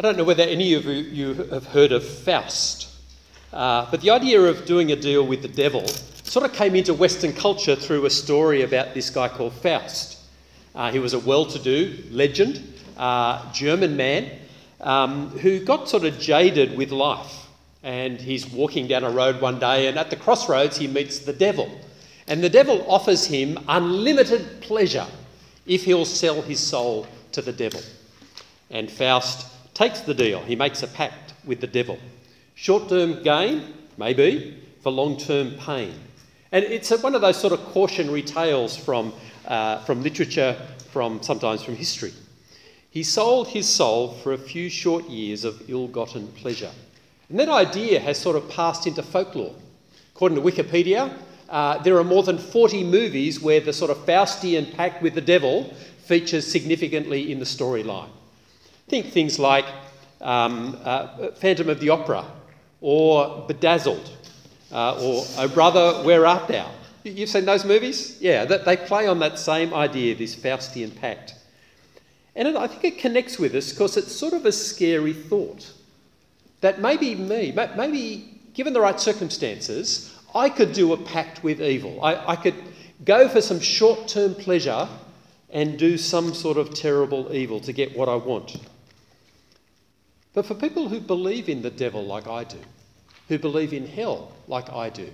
I don't know whether any of you have heard of Faust, uh, but the idea of doing a deal with the devil sort of came into Western culture through a story about this guy called Faust. Uh, he was a well to do legend, uh, German man, um, who got sort of jaded with life. And he's walking down a road one day, and at the crossroads, he meets the devil. And the devil offers him unlimited pleasure if he'll sell his soul to the devil. And Faust takes the deal. He makes a pact with the devil. Short term gain, maybe, for long term pain. And it's one of those sort of cautionary tales from, uh, from literature, from sometimes from history. He sold his soul for a few short years of ill gotten pleasure. And that idea has sort of passed into folklore. According to Wikipedia, uh, there are more than 40 movies where the sort of Faustian pact with the devil features significantly in the storyline. Think things like um, uh, Phantom of the Opera or Bedazzled uh, or Oh Brother, Where Art Thou? You've seen those movies? Yeah, that, they play on that same idea, this Faustian pact. And it, I think it connects with us because it's sort of a scary thought that maybe me, maybe given the right circumstances, I could do a pact with evil. I, I could go for some short term pleasure and do some sort of terrible evil to get what I want. But for people who believe in the devil like I do, who believe in hell like I do,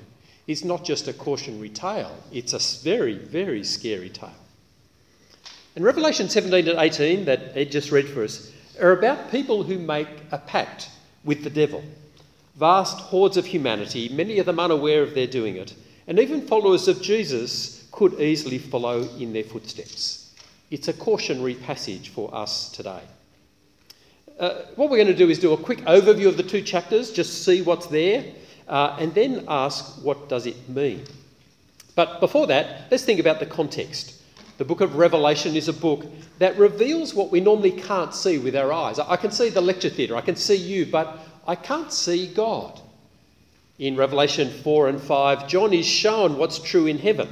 it's not just a cautionary tale, it's a very, very scary tale. And Revelation 17 and 18, that Ed just read for us, are about people who make a pact with the devil. Vast hordes of humanity, many of them unaware of their doing it, and even followers of Jesus could easily follow in their footsteps. It's a cautionary passage for us today. Uh, what we're going to do is do a quick overview of the two chapters, just see what's there, uh, and then ask what does it mean. But before that, let's think about the context. The book of Revelation is a book that reveals what we normally can't see with our eyes. I can see the lecture theatre, I can see you, but I can't see God. In Revelation 4 and 5, John is shown what's true in heaven.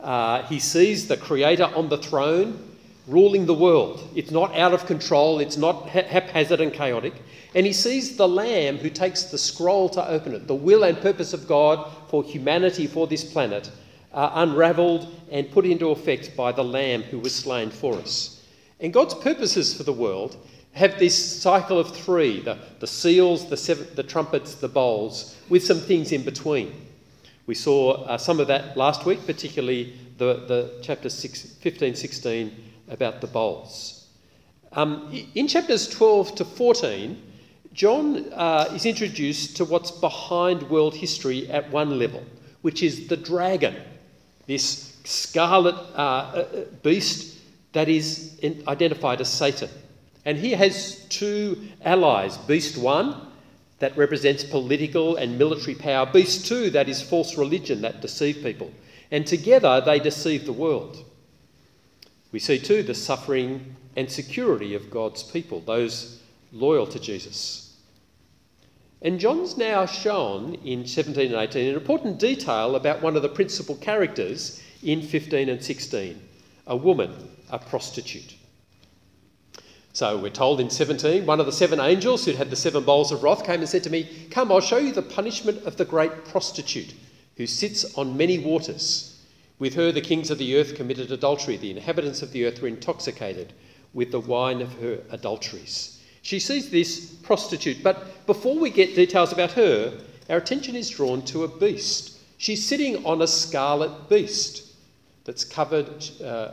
Uh, he sees the Creator on the throne, ruling the world. It's not out of control, it's not haphazard and chaotic. And he sees the Lamb who takes the scroll to open it, the will and purpose of God for humanity, for this planet, uh, unravelled and put into effect by the Lamb who was slain for us. And God's purposes for the world have this cycle of three the, the seals, the, seven, the trumpets, the bowls, with some things in between. We saw uh, some of that last week, particularly the, the chapter 6, 15, 16 about the bowls. Um, in chapters 12 to 14, John uh, is introduced to what's behind world history at one level, which is the dragon, this scarlet uh, uh beast that is identified as Satan. And he has two allies Beast 1, that represents political and military power, Beast 2, that is false religion that deceive people. And together they deceive the world. We see too the suffering and security of God's people, those loyal to Jesus. And John's now shown in 17 and 18 an important detail about one of the principal characters in 15 and 16 a woman, a prostitute. So we're told in 17, one of the seven angels who had the seven bowls of wrath came and said to me, Come, I'll show you the punishment of the great prostitute who sits on many waters. With her, the kings of the earth committed adultery. The inhabitants of the earth were intoxicated with the wine of her adulteries. She sees this prostitute, but before we get details about her, our attention is drawn to a beast. She's sitting on a scarlet beast that's covered uh,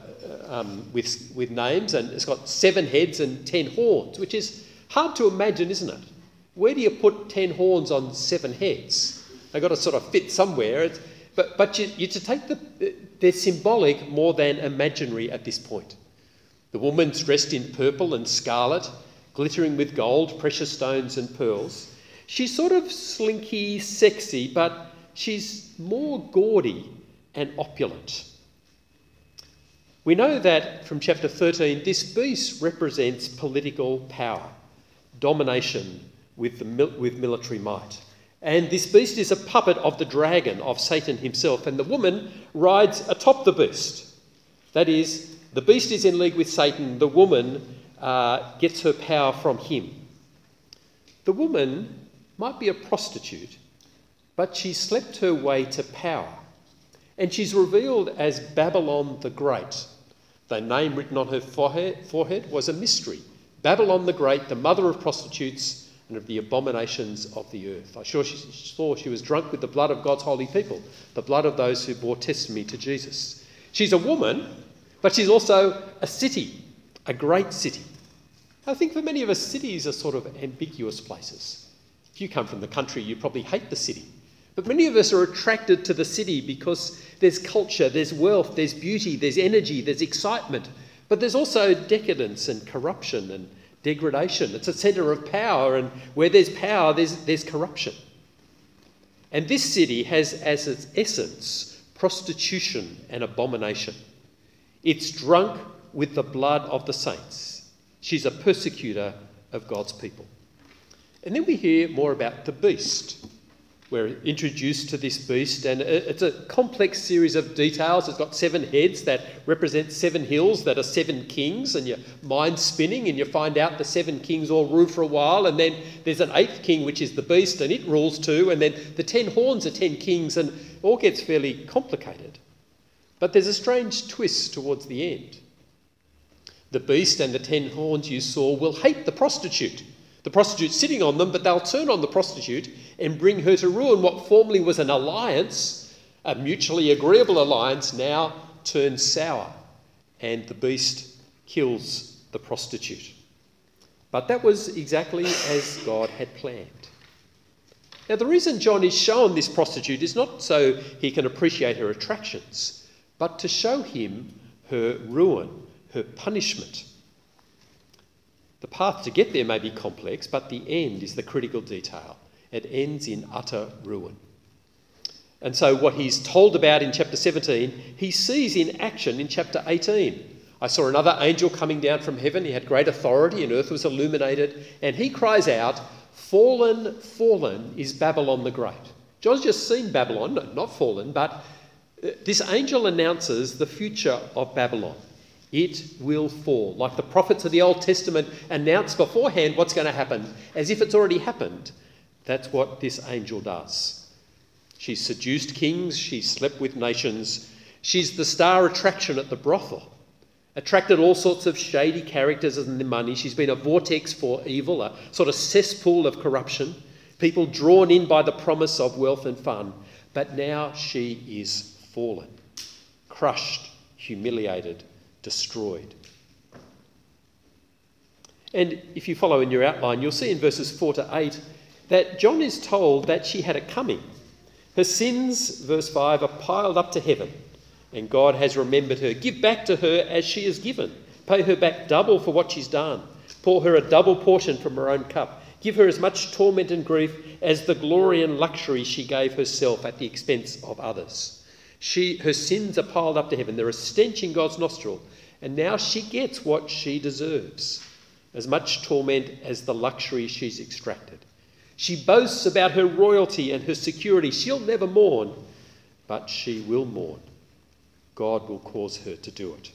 um, with, with names and it's got seven heads and ten horns, which is hard to imagine, isn't it? Where do you put ten horns on seven heads? They've got to sort of fit somewhere. It's, but, but you, you to take the, they're symbolic more than imaginary at this point. The woman's dressed in purple and scarlet, glittering with gold, precious stones, and pearls. She's sort of slinky, sexy, but she's more gaudy and opulent. We know that from chapter 13, this beast represents political power, domination with, the, with military might. And this beast is a puppet of the dragon, of Satan himself, and the woman rides atop the beast. That is, the beast is in league with Satan, the woman uh, gets her power from him. The woman might be a prostitute, but she slept her way to power. And she's revealed as Babylon the Great. The name written on her forehead was a mystery. Babylon the Great, the mother of prostitutes and of the abominations of the earth. I sure she saw she was drunk with the blood of God's holy people, the blood of those who bore testimony to Jesus. She's a woman, but she's also a city, a great city. I think for many of us, cities are sort of ambiguous places. If you come from the country, you probably hate the city. But many of us are attracted to the city because there's culture, there's wealth, there's beauty, there's energy, there's excitement. But there's also decadence and corruption and degradation. It's a centre of power, and where there's power, there's, there's corruption. And this city has as its essence prostitution and abomination. It's drunk with the blood of the saints. She's a persecutor of God's people. And then we hear more about the beast. We're introduced to this beast, and it's a complex series of details. It's got seven heads that represent seven hills that are seven kings, and your mind spinning, and you find out the seven kings all rule for a while, and then there's an eighth king, which is the beast, and it rules too, and then the ten horns are ten kings, and it all gets fairly complicated. But there's a strange twist towards the end. The beast and the ten horns you saw will hate the prostitute the prostitute sitting on them, but they'll turn on the prostitute and bring her to ruin. What formerly was an alliance, a mutually agreeable alliance, now turns sour, and the beast kills the prostitute. But that was exactly as God had planned. Now, the reason John is shown this prostitute is not so he can appreciate her attractions, but to show him her ruin, her punishment. The path to get there may be complex, but the end is the critical detail. It ends in utter ruin. And so, what he's told about in chapter 17, he sees in action in chapter 18. I saw another angel coming down from heaven. He had great authority, and earth was illuminated. And he cries out, Fallen, fallen is Babylon the Great. John's just seen Babylon, not fallen, but uh, this angel announces the future of Babylon. It will fall. Like the prophets of the Old Testament announced beforehand what's going to happen, as if it's already happened. That's what this angel does. She's seduced kings, she slept with nations, she's the star attraction at the brothel. Attracted all sorts of shady characters and the money. She's been a vortex for evil, a sort of cesspool of corruption. People drawn in by the promise of wealth and fun. But now she is fallen, crushed, humiliated, destroyed. And if you follow in your outline, you'll see in verses 4 to 8 that John is told that she had a coming. Her sins, verse 5, are piled up to heaven, and God has remembered her. Give back to her as she is given. Pay her back double for what she's done. Pour her a double portion from her own cup. Give her as much torment and grief as the glory and luxury she gave herself at the expense of others. She, her sins are piled up to heaven. They're a stench in God's nostril. And now she gets what she deserves as much torment as the luxury she's extracted. She boasts about her royalty and her security. She'll never mourn, but she will mourn. God will cause her to do it.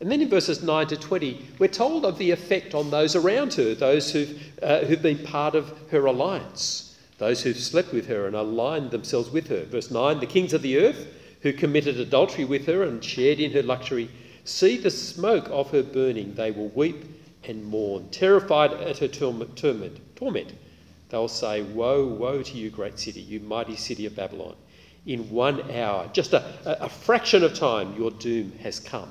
And then in verses 9 to 20, we're told of the effect on those around her, those who've, uh, who've been part of her alliance those who've slept with her and aligned themselves with her. Verse 9 The kings of the earth who committed adultery with her and shared in her luxury see the smoke of her burning. They will weep and mourn, terrified at her torment. torment. They'll say, Woe, woe to you, great city, you mighty city of Babylon. In one hour, just a, a fraction of time, your doom has come.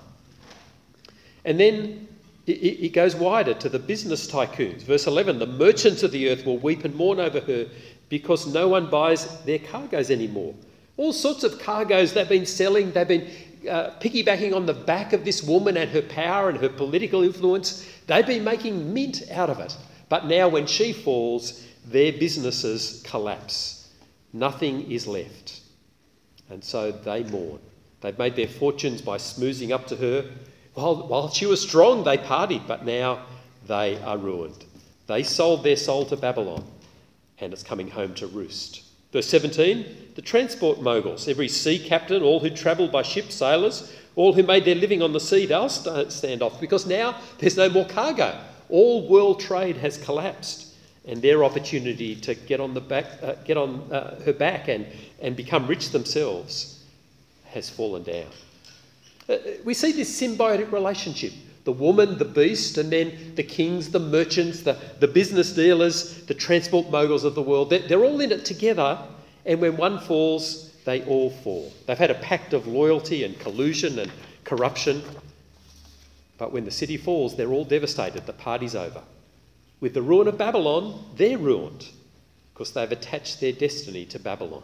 And then it, goes wider to the business tycoons. Verse 11 The merchants of the earth will weep and mourn over her because no one buys their cargoes anymore. All sorts of cargoes they've been selling, they've been uh, piggybacking on the back of this woman and her power and her political influence. They've been making mint out of it. But now, when she falls, their businesses collapse. Nothing is left. And so they mourn. They've made their fortunes by smoozing up to her. While, while she was strong, they partied, but now they are ruined. They sold their soul to Babylon and it's coming home to roost. Verse 17 the transport moguls, every sea captain, all who travelled by ship, sailors, all who made their living on the sea, they'll stand off because now there's no more cargo. All world trade has collapsed and their opportunity to get on, the back, uh, get on uh, her back and, and become rich themselves has fallen down. Uh, we see this symbiotic relationship the woman, the beast, and then the kings, the merchants, the, the business dealers, the transport moguls of the world. They're, they're all in it together, and when one falls, they all fall. They've had a pact of loyalty and collusion and corruption. But when the city falls, they're all devastated. The party's over. With the ruin of Babylon, they're ruined because they've attached their destiny to Babylon.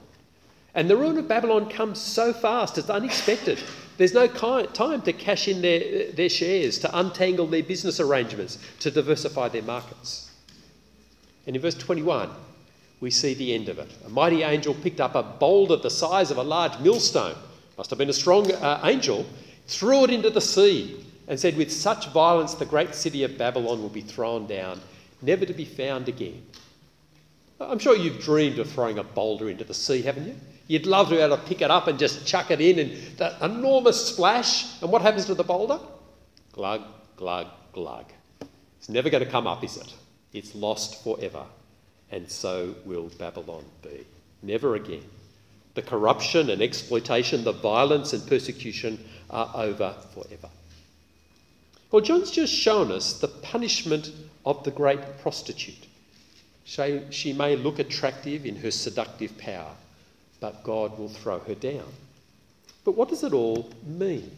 And the ruin of Babylon comes so fast, it's unexpected. There's no time to cash in their, their shares, to untangle their business arrangements, to diversify their markets. And in verse 21, we see the end of it. A mighty angel picked up a boulder the size of a large millstone, must have been a strong uh, angel, threw it into the sea, and said, With such violence, the great city of Babylon will be thrown down, never to be found again. I'm sure you've dreamed of throwing a boulder into the sea, haven't you? You'd love to be able to pick it up and just chuck it in, and that enormous splash. And what happens to the boulder? Glug, glug, glug. It's never going to come up, is it? It's lost forever. And so will Babylon be. Never again. The corruption and exploitation, the violence and persecution are over forever. Well, John's just shown us the punishment of the great prostitute. She, she may look attractive in her seductive power but God will throw her down. But what does it all mean?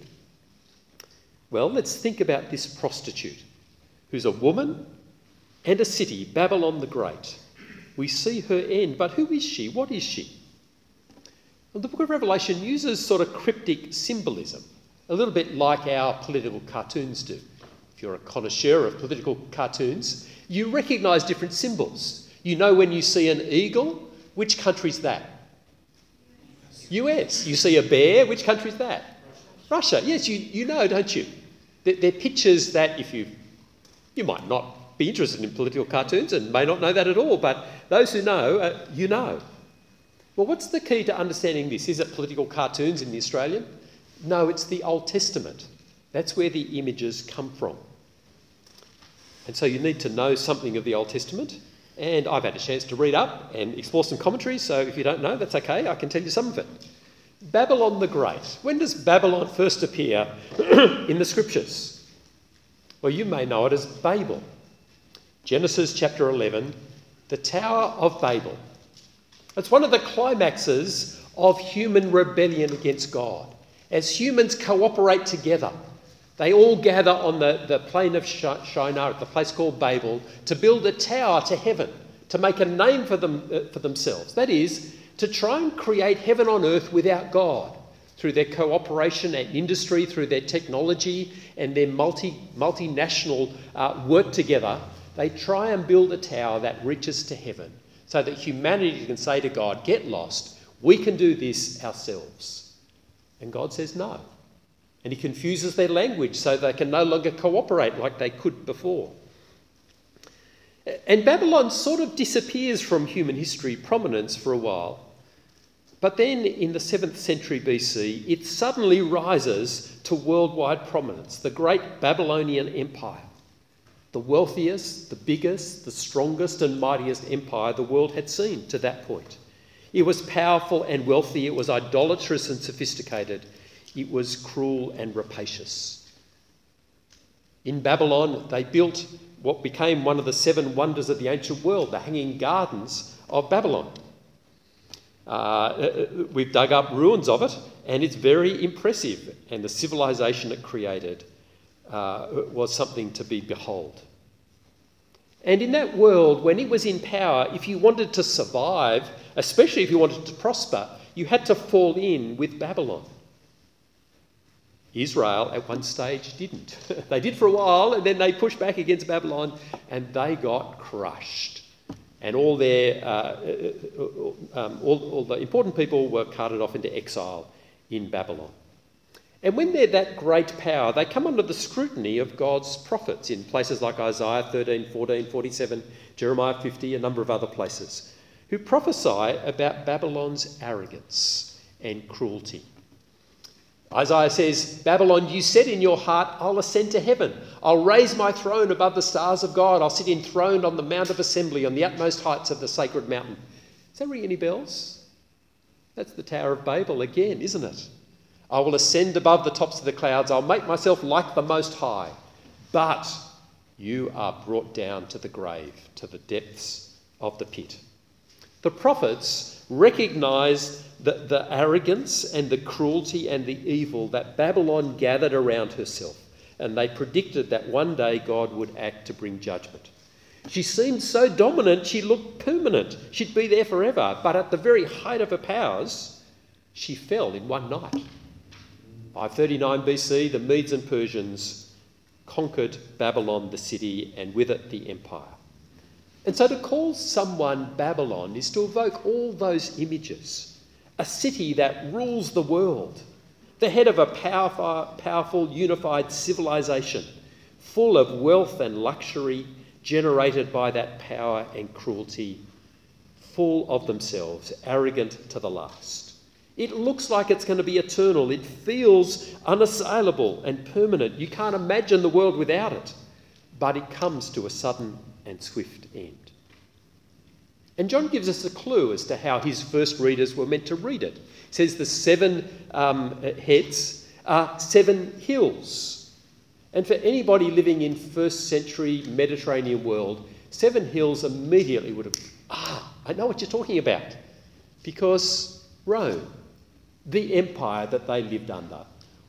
Well, let's think about this prostitute who's a woman and a city, Babylon the Great. We see her end, but who is she? What is she? Well, the book of Revelation uses sort of cryptic symbolism, a little bit like our political cartoons do. If you're a connoisseur of political cartoons, you recognise different symbols. You know when you see an eagle, which country's that? US. You see a bear, which country is that? Russia. Yes, you, you know, don't you? They're, they're pictures that if you, you might not be interested in political cartoons and may not know that at all, but those who know, uh, you know. Well, what's the key to understanding this? Is it political cartoons in the Australian? No, it's the Old Testament. That's where the images come from. And so you need to know something of the Old Testament and I've had a chance to read up and explore some commentaries, so if you don't know, that's okay, I can tell you some of it. Babylon the Great. When does Babylon first appear in the scriptures? Well, you may know it as Babel. Genesis chapter 11, the Tower of Babel. It's one of the climaxes of human rebellion against God. As humans cooperate together they all gather on the, the plain of Shinar, at the place called Babel, to build a tower to heaven, to make a name for, them, uh, for themselves. That is, to try and create heaven on earth without God through their cooperation and industry, through their technology and their multi, multinational uh, work together. They try and build a tower that reaches to heaven so that humanity can say to God, Get lost, we can do this ourselves. And God says, No. And he confuses their language so they can no longer cooperate like they could before. And Babylon sort of disappears from human history prominence for a while. But then in the 7th century BC, it suddenly rises to worldwide prominence, the great Babylonian Empire. The wealthiest, the biggest, the strongest, and mightiest empire the world had seen to that point. It was powerful and wealthy, it was idolatrous and sophisticated, it was cruel and rapacious. In Babylon, they built what became one of the seven wonders of the ancient world, the Hanging Gardens of Babylon. Uh, uh, we've dug up ruins of it, and it's very impressive. And the civilization it created uh, was something to be behold. And in that world, when it was in power, if you wanted to survive, especially if you wanted to prosper, you had to fall in with Babylon. Israel at one stage didn't. they did for a while and then they pushed back against Babylon and they got crushed. And all their uh, uh, um, all, all the important people were carted off into exile in Babylon. And when they're that great power, they come under the scrutiny of God's prophets in places like Isaiah 13, 14, 47, Jeremiah 50, a number of other places, who prophesy about Babylon's arrogance and cruelty. Isaiah says, Babylon, you said in your heart, I'll ascend to heaven. I'll raise my throne above the stars of God. I'll sit enthroned on the Mount of Assembly on the utmost heights of the sacred mountain. Does that ring any bells? That's the Tower of Babel again, isn't it? I will ascend above the tops of the clouds. I'll make myself like the Most High. But you are brought down to the grave, to the depths of the pit. The prophets recognized the, the arrogance and the cruelty and the evil that Babylon gathered around herself, and they predicted that one day God would act to bring judgment. She seemed so dominant, she looked permanent. She'd be there forever. But at the very height of her powers, she fell in one night. 539 BC, the Medes and Persians conquered Babylon, the city, and with it the empire. And so to call someone Babylon is to evoke all those images. A city that rules the world, the head of a powerful, powerful unified civilization, full of wealth and luxury generated by that power and cruelty, full of themselves, arrogant to the last. It looks like it's going to be eternal. It feels unassailable and permanent. You can't imagine the world without it. But it comes to a sudden and swift end. And John gives us a clue as to how his first readers were meant to read it. He says the seven um, heads are seven hills. And for anybody living in first century Mediterranean world, Seven Hills immediately would have, ah, I know what you're talking about. Because Rome, the empire that they lived under,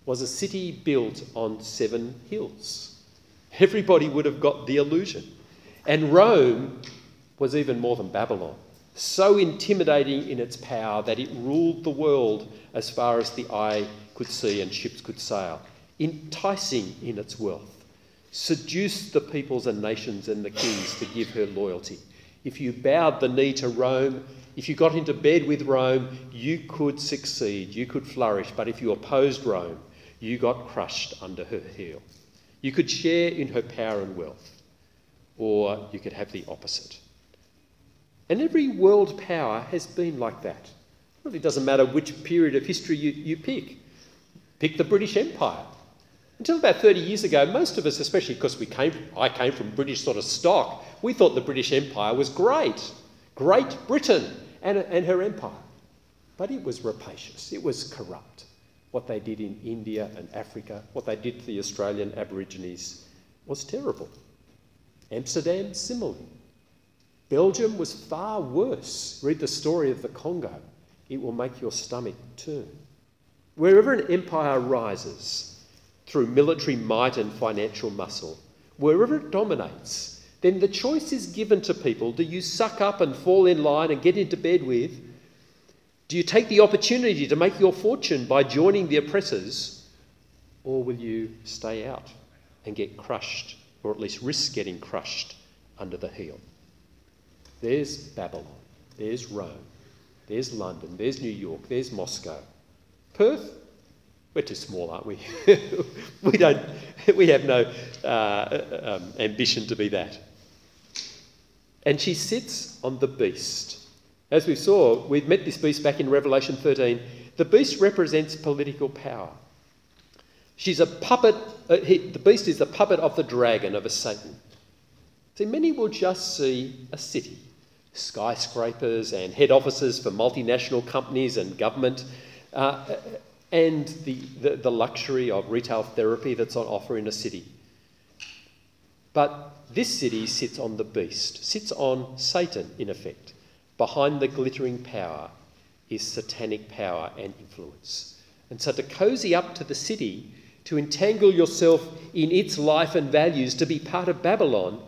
was a city built on seven hills. Everybody would have got the illusion. And Rome was even more than Babylon, so intimidating in its power that it ruled the world as far as the eye could see and ships could sail enticing in its wealth, seduced the peoples and nations and the kings to give her loyalty. If you bowed the knee to Rome, if you got into bed with Rome, you could succeed, you could flourish. But if you opposed Rome, you got crushed under her heel. You could share in her power and wealth, or you could have the opposite. And every world power has been like that. It really doesn't matter which period of history you, you pick. Pick the British Empire. Until about 30 years ago, most of us, especially because we came, I came from British sort of stock, we thought the British Empire was great. Great Britain and, and her empire. But it was rapacious, it was corrupt. What they did in India and Africa, what they did to the Australian Aborigines was terrible. Amsterdam, similarly. Belgium was far worse. Read the story of the Congo. It will make your stomach turn. Wherever an empire rises, through military might and financial muscle, wherever it dominates, then the choice is given to people do you suck up and fall in line and get into bed with? Do you take the opportunity to make your fortune by joining the oppressors? Or will you stay out and get crushed, or at least risk getting crushed under the heel? There's Babylon, there's Rome, there's London, there's New York, there's Moscow. Perth, we're too small, aren't we? we, don't, we have no uh, um, ambition to be that. And she sits on the beast. As we saw, we've met this beast back in Revelation 13. The beast represents political power. She's a puppet, uh, he, the beast is the puppet of the dragon, of a Satan. See, many will just see a city, skyscrapers and head offices for multinational companies and government, uh, and the, the, the, luxury of retail therapy that's on offer in a city. But this city sits on the beast, sits on Satan, in effect. Behind the glittering power is satanic power and influence. And so to cozy up to the city, to entangle yourself in its life and values, to be part of Babylon,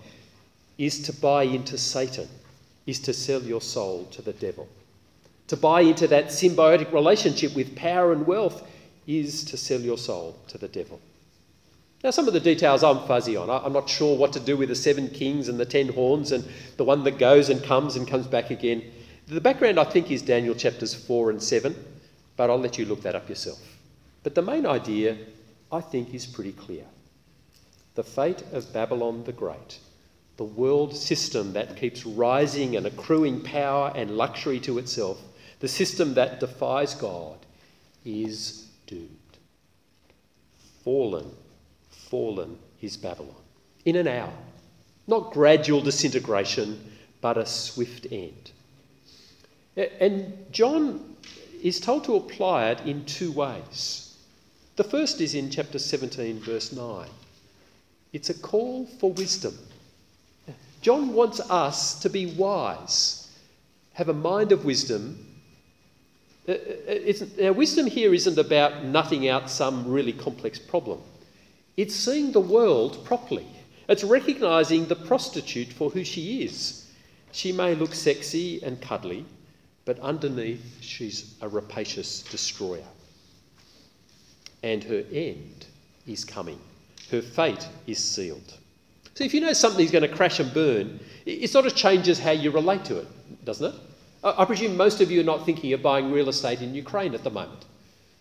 is to buy into Satan, is to sell your soul to the devil. To buy into that symbiotic relationship with power and wealth is to sell your soul to the devil. Now, some of the details I'm fuzzy on. I'm not sure what to do with the seven kings and the ten horns and the one that goes and comes and comes back again. The background, I think, is Daniel chapters 4 and 7, but I'll let you look that up yourself. But the main idea, I think, is pretty clear. The fate of Babylon the Great, the world system that keeps rising and accruing power and luxury to itself, the system that defies God is doomed. fallen, fallen is Babylon. In an hour. Not gradual disintegration, but a swift end. And John is told to apply it in two ways. The first is in chapter 17, verse 9. It's a call for wisdom. John wants us to be wise, have a mind of wisdom. Uh, uh, now, wisdom here isn't about nutting out some really complex problem, it's seeing the world properly. It's recognizing the prostitute for who she is. She may look sexy and cuddly, but underneath she's a rapacious destroyer. And her end is coming, her fate is sealed. So if you know something's going to crash and burn, it sort of changes how you relate to it, doesn't it? I presume most of you are not thinking of buying real estate in Ukraine at the moment.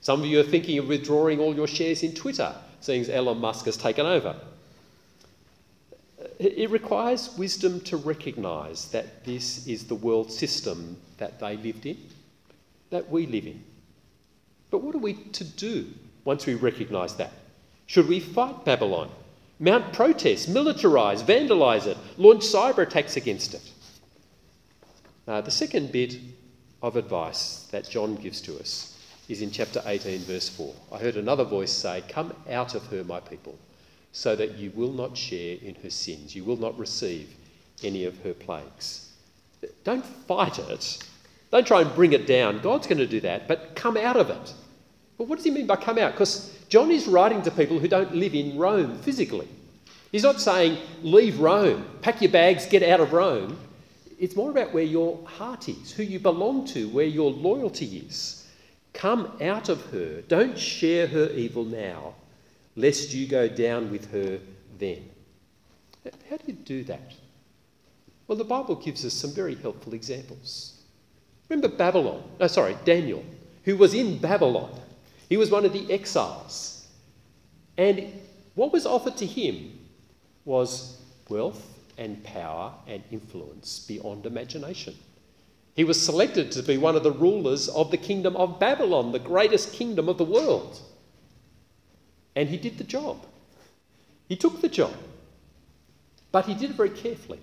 Some of you are thinking of withdrawing all your shares in Twitter, seeing as Elon Musk has taken over. It requires wisdom to recognise that this is the world system that they lived in, that we live in. But what are we to do once we recognise that? Should we fight Babylon, mount protests, militarise, vandalise it, launch cyber attacks against it? Uh, the second bit of advice that John gives to us is in chapter 18, verse 4. I heard another voice say, Come out of her, my people so that you will not share in her sins. You will not receive any of her plagues. Don't fight it. Don't try and bring it down. God's going to do that, but come out of it. But what does he mean by come out? Because John is writing to people who don't live in Rome physically. He's not saying, leave Rome, pack your bags, get out of Rome. It's more about where your heart is, who you belong to, where your loyalty is. Come out of her. Don't share her evil now lest you go down with her then. How do you do that? Well, the Bible gives us some very helpful examples. Remember Babylon, oh, sorry, Daniel, who was in Babylon. He was one of the exiles. And what was offered to him was wealth and power and influence beyond imagination. He was selected to be one of the rulers of the kingdom of Babylon, the greatest kingdom of the world. And he did the job. He took the job. But he did it very carefully.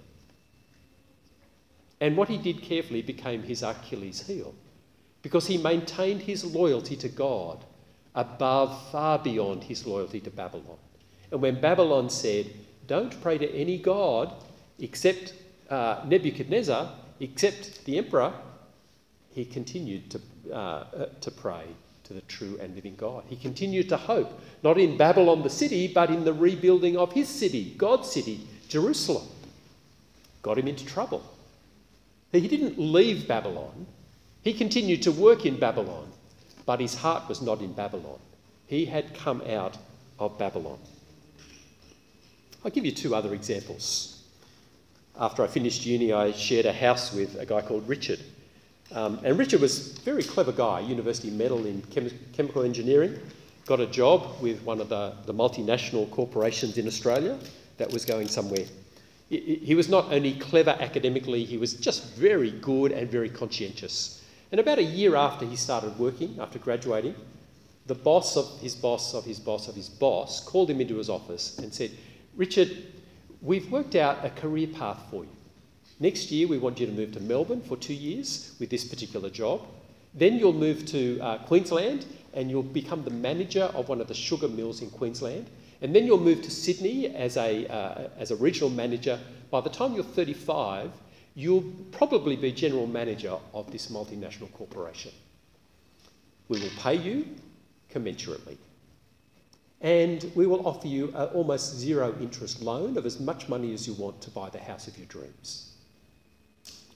And what he did carefully became his Achilles heel because he maintained his loyalty to God above, far beyond his loyalty to Babylon. And when Babylon said, Don't pray to any God except uh, Nebuchadnezzar, except the emperor, he continued to, uh, uh, to pray to the true and living God. He continued to hope, not in Babylon the city, but in the rebuilding of his city, God's city, Jerusalem. Got him into trouble. He didn't leave Babylon, he continued to work in Babylon, but his heart was not in Babylon. He had come out of Babylon. I'll give you two other examples. After I finished uni, I shared a house with a guy called Richard. Um, and Richard was a very clever guy, university medal in chem- chemical engineering, got a job with one of the, the multinational corporations in Australia that was going somewhere. He, he was not only clever academically, he was just very good and very conscientious. And about a year after he started working, after graduating, the boss of his boss of his boss of his boss called him into his office and said, Richard, we've worked out a career path for you. Next year, we want you to move to Melbourne for two years with this particular job. Then you'll move to uh, Queensland and you'll become the manager of one of the sugar mills in Queensland. And then you'll move to Sydney as a, uh, as a regional manager. By the time you're 35, you'll probably be general manager of this multinational corporation. We will pay you commensurately. And we will offer you an almost zero interest loan of as much money as you want to buy the house of your dreams.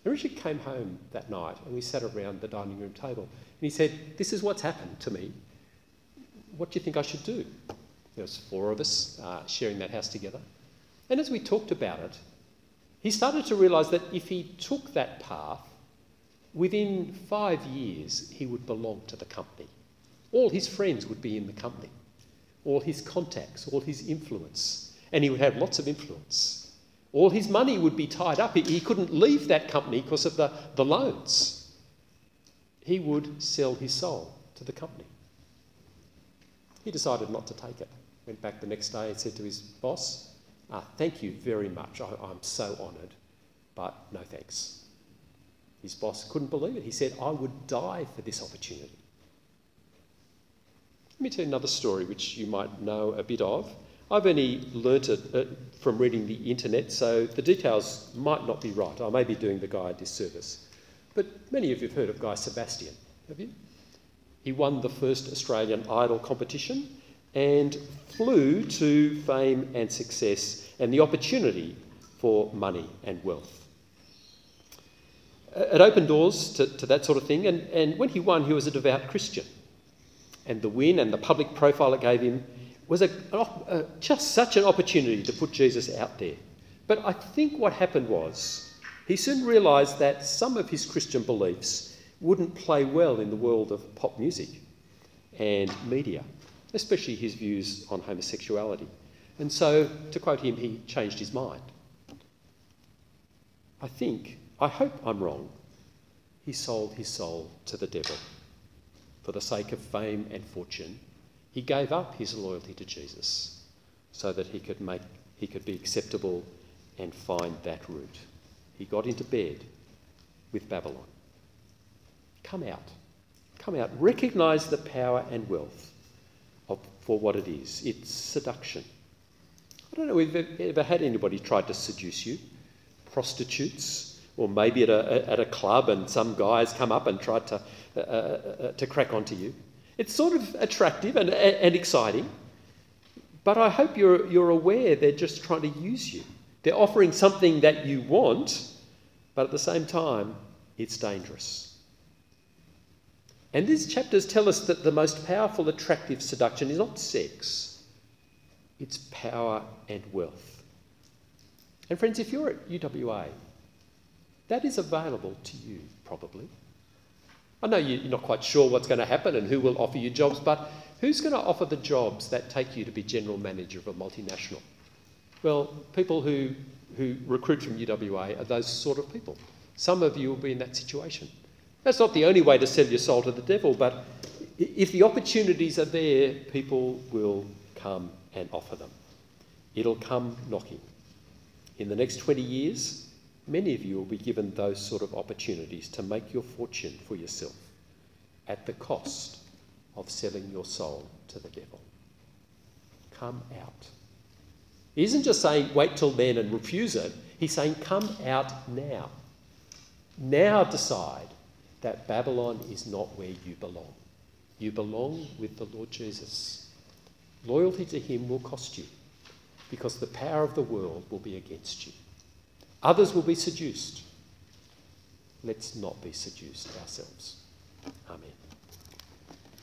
And Richard came home that night and we sat around the dining room table and he said, This is what's happened to me. What do you think I should do? There was four of us uh, sharing that house together. And as we talked about it, he started to realise that if he took that path, within five years he would belong to the company. All his friends would be in the company, all his contacts, all his influence, and he would have lots of influence. All his money would be tied up. He, he couldn't leave that company because of the, the loans. He would sell his soul to the company. He decided not to take it. Went back the next day and said to his boss, ah, Thank you very much. I, I'm so honoured, but no thanks. His boss couldn't believe it. He said, I would die for this opportunity. Let me tell you another story which you might know a bit of. I've only learnt it uh, from reading the internet, so the details might not be right. I may be doing the guy a disservice. But many of you have heard of Guy Sebastian, have you? He won the first Australian Idol competition and flew to fame and success and the opportunity for money and wealth. Uh, it opened doors to, to that sort of thing, and, and when he won, he was a devout Christian. And the win and the public profile it gave him was a, a, just such an opportunity to put Jesus out there. But I think what happened was he soon realised that some of his Christian beliefs wouldn't play well in the world of pop music and media, especially his views on homosexuality. And so, to quote him, he changed his mind. I think, I hope I'm wrong, he sold his soul to the devil. For the sake of fame and fortune, he gave up his loyalty to Jesus so that he could, make, he could be acceptable and find that route. He got into bed with Babylon. Come out. Come out. Recognize the power and wealth of, for what it is it's seduction. I don't know if you've ever had anybody try to seduce you, prostitutes, or maybe at a, at a club and some guys come up and tried to, uh, uh, uh, to crack onto you. It's sort of attractive and, and exciting, but I hope you're, you're aware they're just trying to use you. They're offering something that you want, but at the same time, it's dangerous. And these chapters tell us that the most powerful attractive seduction is not sex, it's power and wealth. And friends, if you're at UWA, that is available to you, probably. I know you're not quite sure what's going to happen and who will offer you jobs, but who's going to offer the jobs that take you to be general manager of a multinational? Well, people who, who recruit from UWA are those sort of people. Some of you will be in that situation. That's not the only way to sell your soul to the devil, but if the opportunities are there, people will come and offer them. It'll come knocking. In the next 20 years, many of you will be given those sort of opportunities to make your fortune for yourself at the cost of selling your soul to the devil. Come out. He isn't just saying wait till then and refuse it, he's saying come out now. Now decide that Babylon is not where you belong. You belong with the Lord Jesus. Loyalty to him will cost you because the power of the world will be against you. Others will be seduced. Let's not be seduced ourselves.